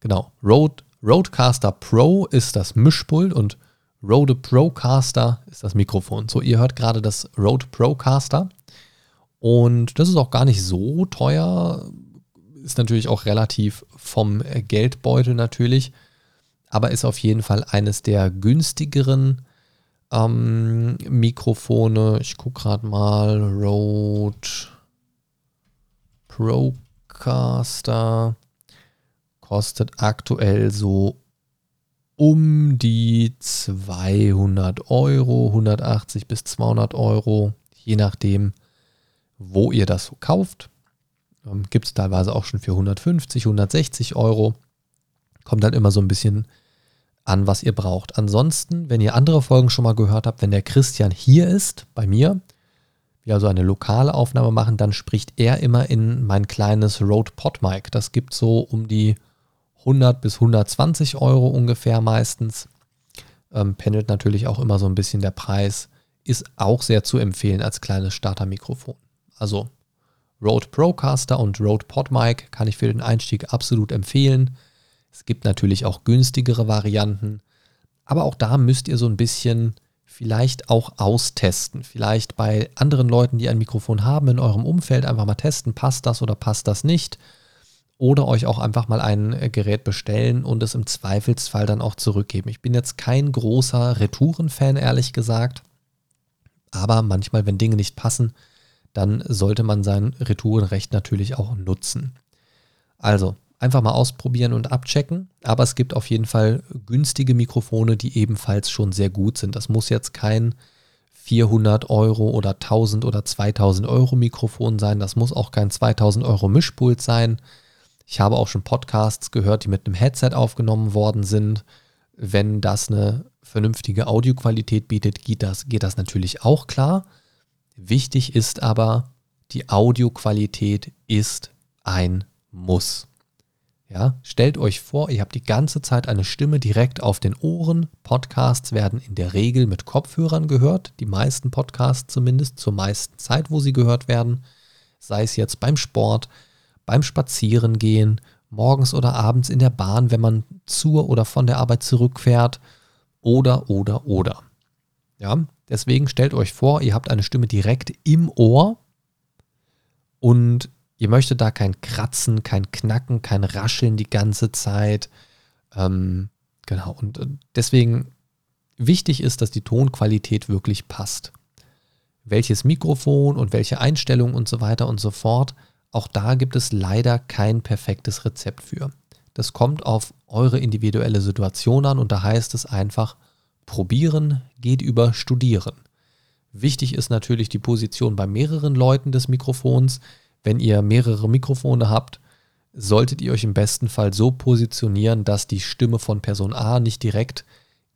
genau, Rode, Rodecaster Pro ist das Mischpult und Rode Procaster ist das Mikrofon. So, ihr hört gerade das Rode Procaster. Und das ist auch gar nicht so teuer. Ist natürlich auch relativ vom Geldbeutel natürlich. aber ist auf jeden Fall eines der günstigeren ähm, Mikrofone. Ich gucke gerade mal. Rode Procaster kostet aktuell so um die 200 Euro, 180 bis 200 Euro, je nachdem, wo ihr das so kauft. Ähm, Gibt es teilweise auch schon für 150, 160 Euro. Kommt dann immer so ein bisschen an, was ihr braucht. Ansonsten, wenn ihr andere Folgen schon mal gehört habt, wenn der Christian hier ist, bei mir, wir also eine lokale Aufnahme machen, dann spricht er immer in mein kleines Rode PodMic. Das gibt so um die 100 bis 120 Euro ungefähr meistens. Ähm, pendelt natürlich auch immer so ein bisschen der Preis. Ist auch sehr zu empfehlen als kleines Startermikrofon. Also Rode Procaster und Rode PodMic kann ich für den Einstieg absolut empfehlen. Es gibt natürlich auch günstigere Varianten, aber auch da müsst ihr so ein bisschen vielleicht auch austesten. Vielleicht bei anderen Leuten, die ein Mikrofon haben in eurem Umfeld, einfach mal testen, passt das oder passt das nicht. Oder euch auch einfach mal ein äh, Gerät bestellen und es im Zweifelsfall dann auch zurückgeben. Ich bin jetzt kein großer Retouren-Fan, ehrlich gesagt. Aber manchmal, wenn Dinge nicht passen, dann sollte man sein Retourenrecht natürlich auch nutzen. Also, Einfach mal ausprobieren und abchecken. Aber es gibt auf jeden Fall günstige Mikrofone, die ebenfalls schon sehr gut sind. Das muss jetzt kein 400 Euro oder 1000 oder 2000 Euro Mikrofon sein. Das muss auch kein 2000 Euro Mischpult sein. Ich habe auch schon Podcasts gehört, die mit einem Headset aufgenommen worden sind. Wenn das eine vernünftige Audioqualität bietet, geht das, geht das natürlich auch klar. Wichtig ist aber, die Audioqualität ist ein Muss. Ja, stellt euch vor, ihr habt die ganze Zeit eine Stimme direkt auf den Ohren. Podcasts werden in der Regel mit Kopfhörern gehört, die meisten Podcasts zumindest zur meisten Zeit, wo sie gehört werden, sei es jetzt beim Sport, beim Spazierengehen, morgens oder abends in der Bahn, wenn man zur oder von der Arbeit zurückfährt oder oder oder. Ja, deswegen stellt euch vor, ihr habt eine Stimme direkt im Ohr und Ihr möchtet da kein Kratzen, kein Knacken, kein Rascheln die ganze Zeit. Ähm, genau. Und äh, deswegen wichtig ist, dass die Tonqualität wirklich passt. Welches Mikrofon und welche Einstellungen und so weiter und so fort. Auch da gibt es leider kein perfektes Rezept für. Das kommt auf eure individuelle Situation an und da heißt es einfach, probieren geht über studieren. Wichtig ist natürlich die Position bei mehreren Leuten des Mikrofons. Wenn ihr mehrere Mikrofone habt, solltet ihr euch im besten Fall so positionieren, dass die Stimme von Person A nicht direkt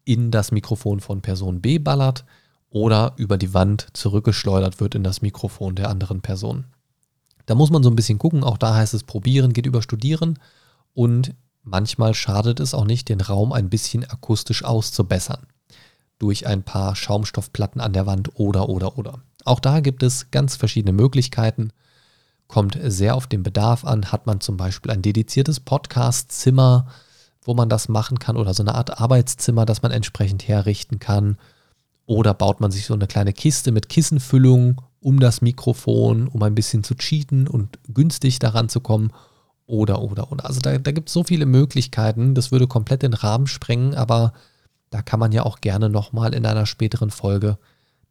in das Mikrofon von Person B ballert oder über die Wand zurückgeschleudert wird in das Mikrofon der anderen Person. Da muss man so ein bisschen gucken, auch da heißt es probieren, geht über studieren und manchmal schadet es auch nicht, den Raum ein bisschen akustisch auszubessern. Durch ein paar Schaumstoffplatten an der Wand oder oder oder. Auch da gibt es ganz verschiedene Möglichkeiten kommt sehr auf den Bedarf an. Hat man zum Beispiel ein dediziertes Podcast-Zimmer, wo man das machen kann oder so eine Art Arbeitszimmer, das man entsprechend herrichten kann. Oder baut man sich so eine kleine Kiste mit Kissenfüllung um das Mikrofon, um ein bisschen zu cheaten und günstig daran zu kommen. Oder, oder, oder. Also da, da gibt es so viele Möglichkeiten. Das würde komplett den Rahmen sprengen, aber da kann man ja auch gerne nochmal in einer späteren Folge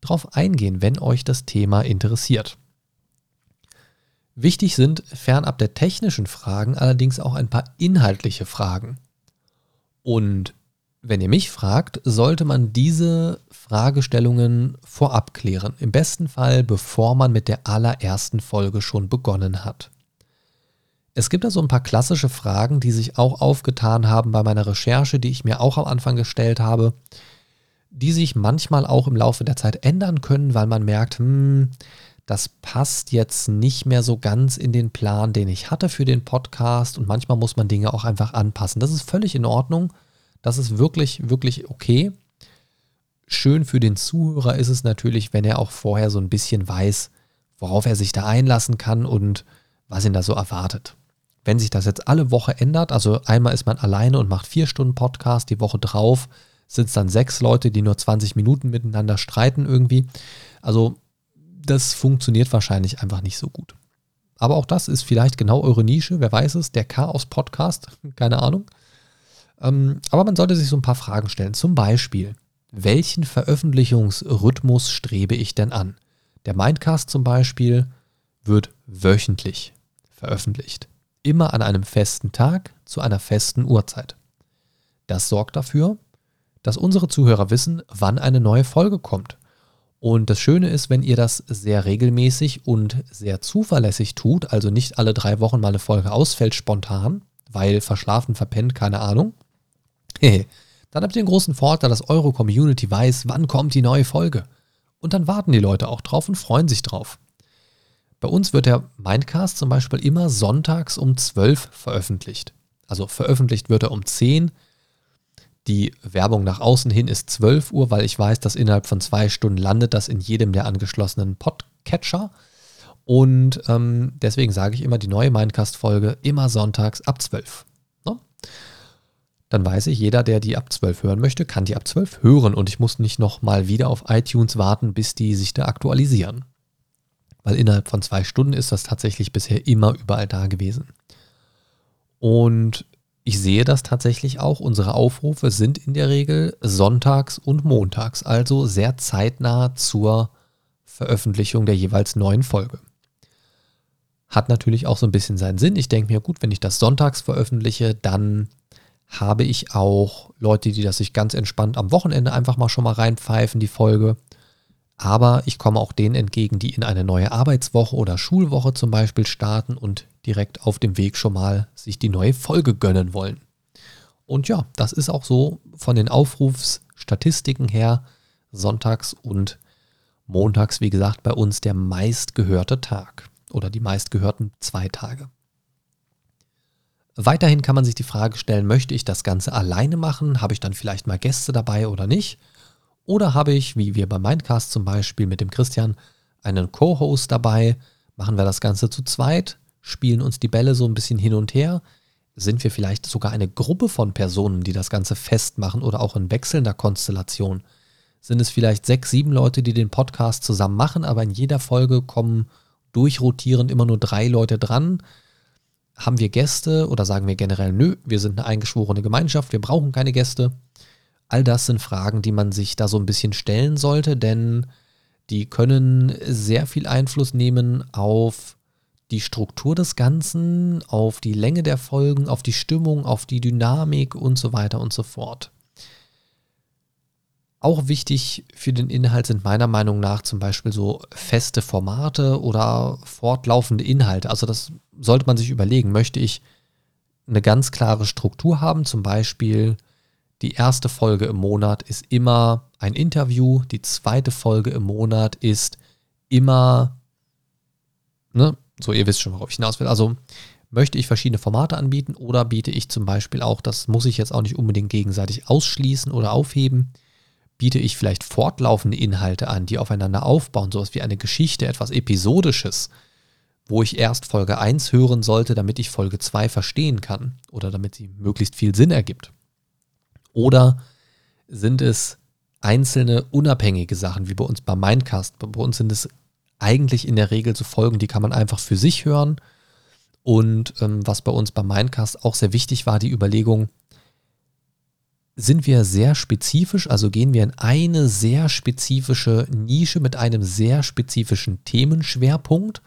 drauf eingehen, wenn euch das Thema interessiert. Wichtig sind fernab der technischen Fragen allerdings auch ein paar inhaltliche Fragen. Und wenn ihr mich fragt, sollte man diese Fragestellungen vorab klären. Im besten Fall, bevor man mit der allerersten Folge schon begonnen hat. Es gibt da so ein paar klassische Fragen, die sich auch aufgetan haben bei meiner Recherche, die ich mir auch am Anfang gestellt habe, die sich manchmal auch im Laufe der Zeit ändern können, weil man merkt, hm, das passt jetzt nicht mehr so ganz in den Plan, den ich hatte für den Podcast und manchmal muss man Dinge auch einfach anpassen. Das ist völlig in Ordnung. Das ist wirklich, wirklich okay. Schön für den Zuhörer ist es natürlich, wenn er auch vorher so ein bisschen weiß, worauf er sich da einlassen kann und was ihn da so erwartet. Wenn sich das jetzt alle Woche ändert, also einmal ist man alleine und macht vier Stunden Podcast, die Woche drauf sind es dann sechs Leute, die nur 20 Minuten miteinander streiten irgendwie. Also das funktioniert wahrscheinlich einfach nicht so gut. Aber auch das ist vielleicht genau eure Nische, wer weiß es, der Chaos-Podcast, keine Ahnung. Ähm, aber man sollte sich so ein paar Fragen stellen. Zum Beispiel, welchen Veröffentlichungsrhythmus strebe ich denn an? Der Mindcast zum Beispiel wird wöchentlich veröffentlicht. Immer an einem festen Tag zu einer festen Uhrzeit. Das sorgt dafür, dass unsere Zuhörer wissen, wann eine neue Folge kommt. Und das Schöne ist, wenn ihr das sehr regelmäßig und sehr zuverlässig tut, also nicht alle drei Wochen mal eine Folge ausfällt spontan, weil verschlafen, verpennt, keine Ahnung, dann habt ihr den großen Vorteil, dass eure Community weiß, wann kommt die neue Folge. Und dann warten die Leute auch drauf und freuen sich drauf. Bei uns wird der Mindcast zum Beispiel immer sonntags um 12 veröffentlicht. Also veröffentlicht wird er um 10. Die Werbung nach außen hin ist 12 Uhr, weil ich weiß, dass innerhalb von zwei Stunden landet das in jedem der angeschlossenen Podcatcher. Und ähm, deswegen sage ich immer, die neue Mindcast-Folge immer sonntags ab 12. Ne? Dann weiß ich, jeder, der die ab 12 hören möchte, kann die ab 12 hören und ich muss nicht nochmal wieder auf iTunes warten, bis die sich da aktualisieren. Weil innerhalb von zwei Stunden ist das tatsächlich bisher immer überall da gewesen. Und ich sehe das tatsächlich auch. Unsere Aufrufe sind in der Regel sonntags und montags, also sehr zeitnah zur Veröffentlichung der jeweils neuen Folge. Hat natürlich auch so ein bisschen seinen Sinn. Ich denke mir, gut, wenn ich das sonntags veröffentliche, dann habe ich auch Leute, die das sich ganz entspannt am Wochenende einfach mal schon mal reinpfeifen, die Folge. Aber ich komme auch denen entgegen, die in eine neue Arbeitswoche oder Schulwoche zum Beispiel starten und direkt auf dem Weg schon mal sich die neue Folge gönnen wollen. Und ja, das ist auch so von den Aufrufsstatistiken her sonntags und montags, wie gesagt, bei uns der meistgehörte Tag oder die meistgehörten zwei Tage. Weiterhin kann man sich die Frage stellen, möchte ich das Ganze alleine machen? Habe ich dann vielleicht mal Gäste dabei oder nicht? Oder habe ich, wie wir bei Mindcast zum Beispiel mit dem Christian, einen Co-Host dabei? Machen wir das Ganze zu zweit? Spielen uns die Bälle so ein bisschen hin und her? Sind wir vielleicht sogar eine Gruppe von Personen, die das Ganze festmachen oder auch in wechselnder Konstellation? Sind es vielleicht sechs, sieben Leute, die den Podcast zusammen machen, aber in jeder Folge kommen durchrotierend immer nur drei Leute dran? Haben wir Gäste oder sagen wir generell, nö, wir sind eine eingeschworene Gemeinschaft, wir brauchen keine Gäste? All das sind Fragen, die man sich da so ein bisschen stellen sollte, denn die können sehr viel Einfluss nehmen auf die Struktur des Ganzen, auf die Länge der Folgen, auf die Stimmung, auf die Dynamik und so weiter und so fort. Auch wichtig für den Inhalt sind meiner Meinung nach zum Beispiel so feste Formate oder fortlaufende Inhalte. Also das sollte man sich überlegen. Möchte ich eine ganz klare Struktur haben, zum Beispiel die erste Folge im Monat ist immer ein Interview, die zweite Folge im Monat ist immer, ne, so ihr wisst schon, worauf ich hinaus will. Also möchte ich verschiedene Formate anbieten oder biete ich zum Beispiel auch, das muss ich jetzt auch nicht unbedingt gegenseitig ausschließen oder aufheben, biete ich vielleicht fortlaufende Inhalte an, die aufeinander aufbauen, sowas wie eine Geschichte, etwas Episodisches, wo ich erst Folge 1 hören sollte, damit ich Folge 2 verstehen kann oder damit sie möglichst viel Sinn ergibt. Oder sind es einzelne unabhängige Sachen, wie bei uns bei Mindcast? Bei uns sind es eigentlich in der Regel so Folgen, die kann man einfach für sich hören. Und ähm, was bei uns bei Mindcast auch sehr wichtig war, die Überlegung, sind wir sehr spezifisch, also gehen wir in eine sehr spezifische Nische mit einem sehr spezifischen Themenschwerpunkt,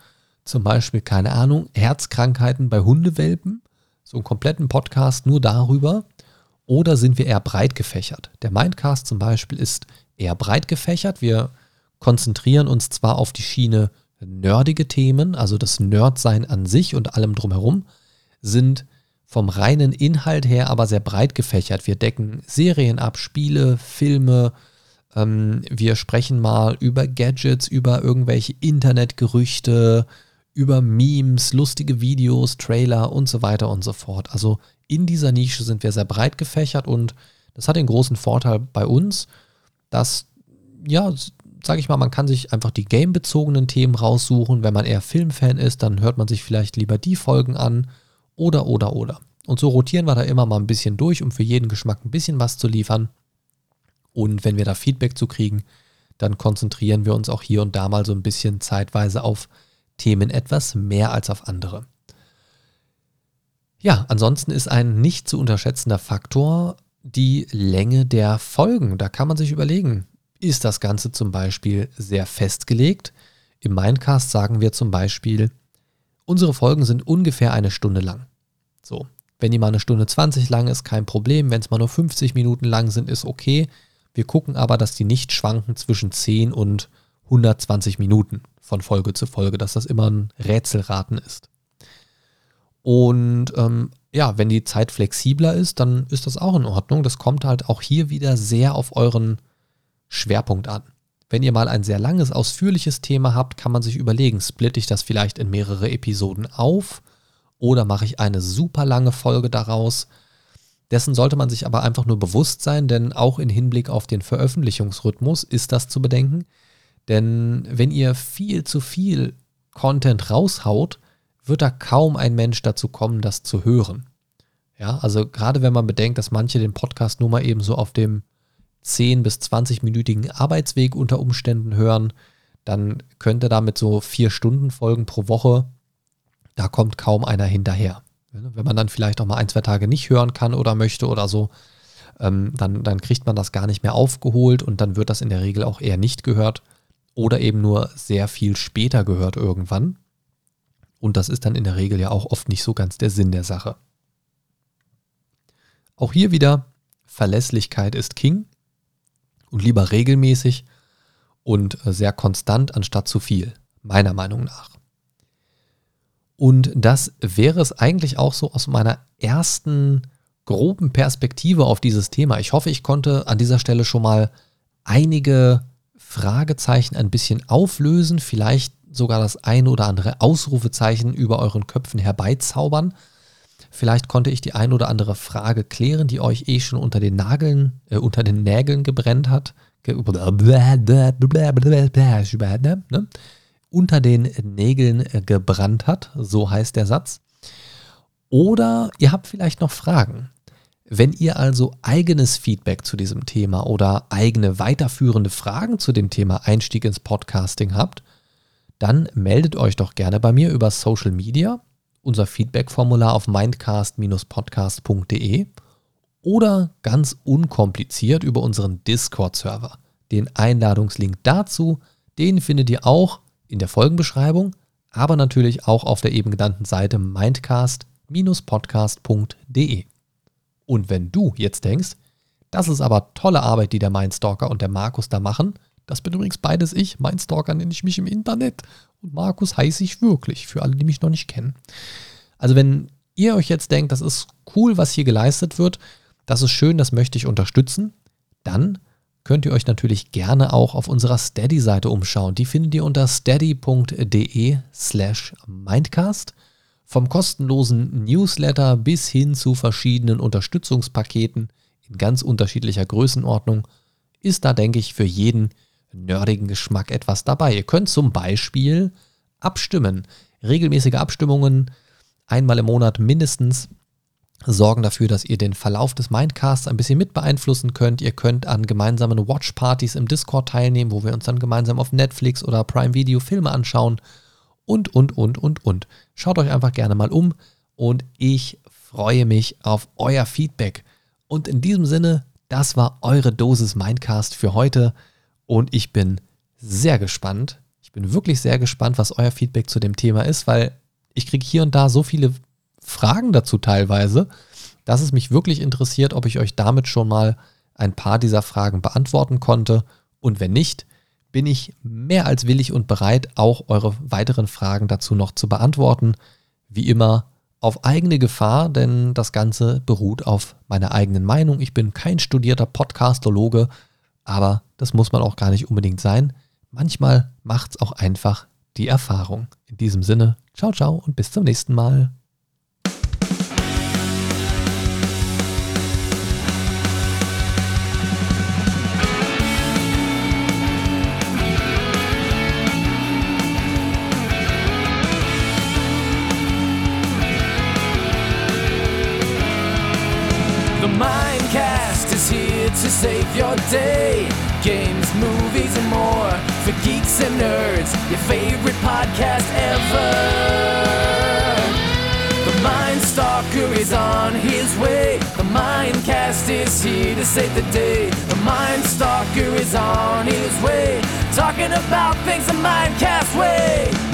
zum Beispiel, keine Ahnung, Herzkrankheiten bei Hundewelpen, so einen kompletten Podcast nur darüber, oder sind wir eher breit gefächert? Der Mindcast zum Beispiel ist eher breit gefächert. Wir konzentrieren uns zwar auf die Schiene nerdige Themen, also das Nerdsein an sich und allem drumherum, sind vom reinen Inhalt her aber sehr breit gefächert. Wir decken Serien ab, Spiele, Filme, ähm, wir sprechen mal über Gadgets, über irgendwelche Internetgerüchte, über Memes, lustige Videos, Trailer und so weiter und so fort. Also in dieser Nische sind wir sehr breit gefächert und das hat den großen Vorteil bei uns, dass, ja, sage ich mal, man kann sich einfach die gamebezogenen Themen raussuchen. Wenn man eher Filmfan ist, dann hört man sich vielleicht lieber die Folgen an oder, oder, oder. Und so rotieren wir da immer mal ein bisschen durch, um für jeden Geschmack ein bisschen was zu liefern. Und wenn wir da Feedback zu kriegen, dann konzentrieren wir uns auch hier und da mal so ein bisschen zeitweise auf Themen etwas mehr als auf andere. Ja, ansonsten ist ein nicht zu unterschätzender Faktor die Länge der Folgen. Da kann man sich überlegen, ist das Ganze zum Beispiel sehr festgelegt? Im Mindcast sagen wir zum Beispiel, unsere Folgen sind ungefähr eine Stunde lang. So, wenn die mal eine Stunde 20 lang ist, kein Problem. Wenn es mal nur 50 Minuten lang sind, ist okay. Wir gucken aber, dass die nicht schwanken zwischen 10 und 120 Minuten von Folge zu Folge, dass das immer ein Rätselraten ist. Und ähm, ja, wenn die Zeit flexibler ist, dann ist das auch in Ordnung. Das kommt halt auch hier wieder sehr auf euren Schwerpunkt an. Wenn ihr mal ein sehr langes, ausführliches Thema habt, kann man sich überlegen, splitte ich das vielleicht in mehrere Episoden auf oder mache ich eine super lange Folge daraus. Dessen sollte man sich aber einfach nur bewusst sein, denn auch in Hinblick auf den Veröffentlichungsrhythmus ist das zu bedenken. Denn wenn ihr viel zu viel Content raushaut, wird da kaum ein Mensch dazu kommen, das zu hören. Ja, also gerade wenn man bedenkt, dass manche den Podcast nur mal eben so auf dem 10- bis 20-minütigen Arbeitsweg unter Umständen hören, dann könnte damit so vier Stunden Folgen pro Woche, da kommt kaum einer hinterher. Wenn man dann vielleicht auch mal ein, zwei Tage nicht hören kann oder möchte oder so, ähm, dann, dann kriegt man das gar nicht mehr aufgeholt und dann wird das in der Regel auch eher nicht gehört oder eben nur sehr viel später gehört irgendwann. Und das ist dann in der Regel ja auch oft nicht so ganz der Sinn der Sache. Auch hier wieder, Verlässlichkeit ist King und lieber regelmäßig und äh, sehr konstant anstatt zu viel, meiner Meinung nach. Und das wäre es eigentlich auch so aus meiner ersten groben Perspektive auf dieses Thema. Ich hoffe, ich konnte an dieser Stelle schon mal einige Fragezeichen ein bisschen auflösen, vielleicht sogar das eine oder andere Ausrufezeichen über euren Köpfen herbeizaubern. Vielleicht konnte ich die ein oder andere Frage klären, die euch eh schon unter den Nageln, äh, unter den Nägeln gebrennt hat. Ne? Unter den Nägeln äh, gebrannt hat, so heißt der Satz. Oder ihr habt vielleicht noch Fragen. Wenn ihr also eigenes Feedback zu diesem Thema oder eigene weiterführende Fragen zu dem Thema Einstieg ins Podcasting habt, dann meldet euch doch gerne bei mir über Social Media, unser Feedback-Formular auf mindcast-podcast.de oder ganz unkompliziert über unseren Discord-Server. Den Einladungslink dazu, den findet ihr auch in der Folgenbeschreibung, aber natürlich auch auf der eben genannten Seite mindcast-podcast.de. Und wenn du jetzt denkst, das ist aber tolle Arbeit, die der Mindstalker und der Markus da machen, das bin übrigens beides ich, Mindstalker nenne ich mich im Internet und Markus heiße ich wirklich, für alle, die mich noch nicht kennen. Also wenn ihr euch jetzt denkt, das ist cool, was hier geleistet wird, das ist schön, das möchte ich unterstützen, dann könnt ihr euch natürlich gerne auch auf unserer Steady-Seite umschauen. Die findet ihr unter steady.de slash mindcast. Vom kostenlosen Newsletter bis hin zu verschiedenen Unterstützungspaketen in ganz unterschiedlicher Größenordnung ist da, denke ich, für jeden nerdigen Geschmack etwas dabei. Ihr könnt zum Beispiel abstimmen. Regelmäßige Abstimmungen, einmal im Monat mindestens, sorgen dafür, dass ihr den Verlauf des Mindcasts ein bisschen mit beeinflussen könnt. Ihr könnt an gemeinsamen Watchpartys im Discord teilnehmen, wo wir uns dann gemeinsam auf Netflix oder Prime Video Filme anschauen und, und, und, und, und. Schaut euch einfach gerne mal um und ich freue mich auf euer Feedback. Und in diesem Sinne, das war eure Dosis Mindcast für heute und ich bin sehr gespannt. Ich bin wirklich sehr gespannt, was euer Feedback zu dem Thema ist, weil ich kriege hier und da so viele Fragen dazu teilweise, dass es mich wirklich interessiert, ob ich euch damit schon mal ein paar dieser Fragen beantworten konnte. Und wenn nicht, bin ich mehr als willig und bereit, auch eure weiteren Fragen dazu noch zu beantworten. Wie immer auf eigene Gefahr, denn das Ganze beruht auf meiner eigenen Meinung. Ich bin kein studierter Podcastologe, aber das muss man auch gar nicht unbedingt sein. Manchmal macht es auch einfach die Erfahrung. In diesem Sinne, ciao, ciao und bis zum nächsten Mal. Your favorite podcast ever. The Mind Stalker is on his way. The Mindcast is here to save the day. The Mind Stalker is on his way. Talking about things the Mindcast way.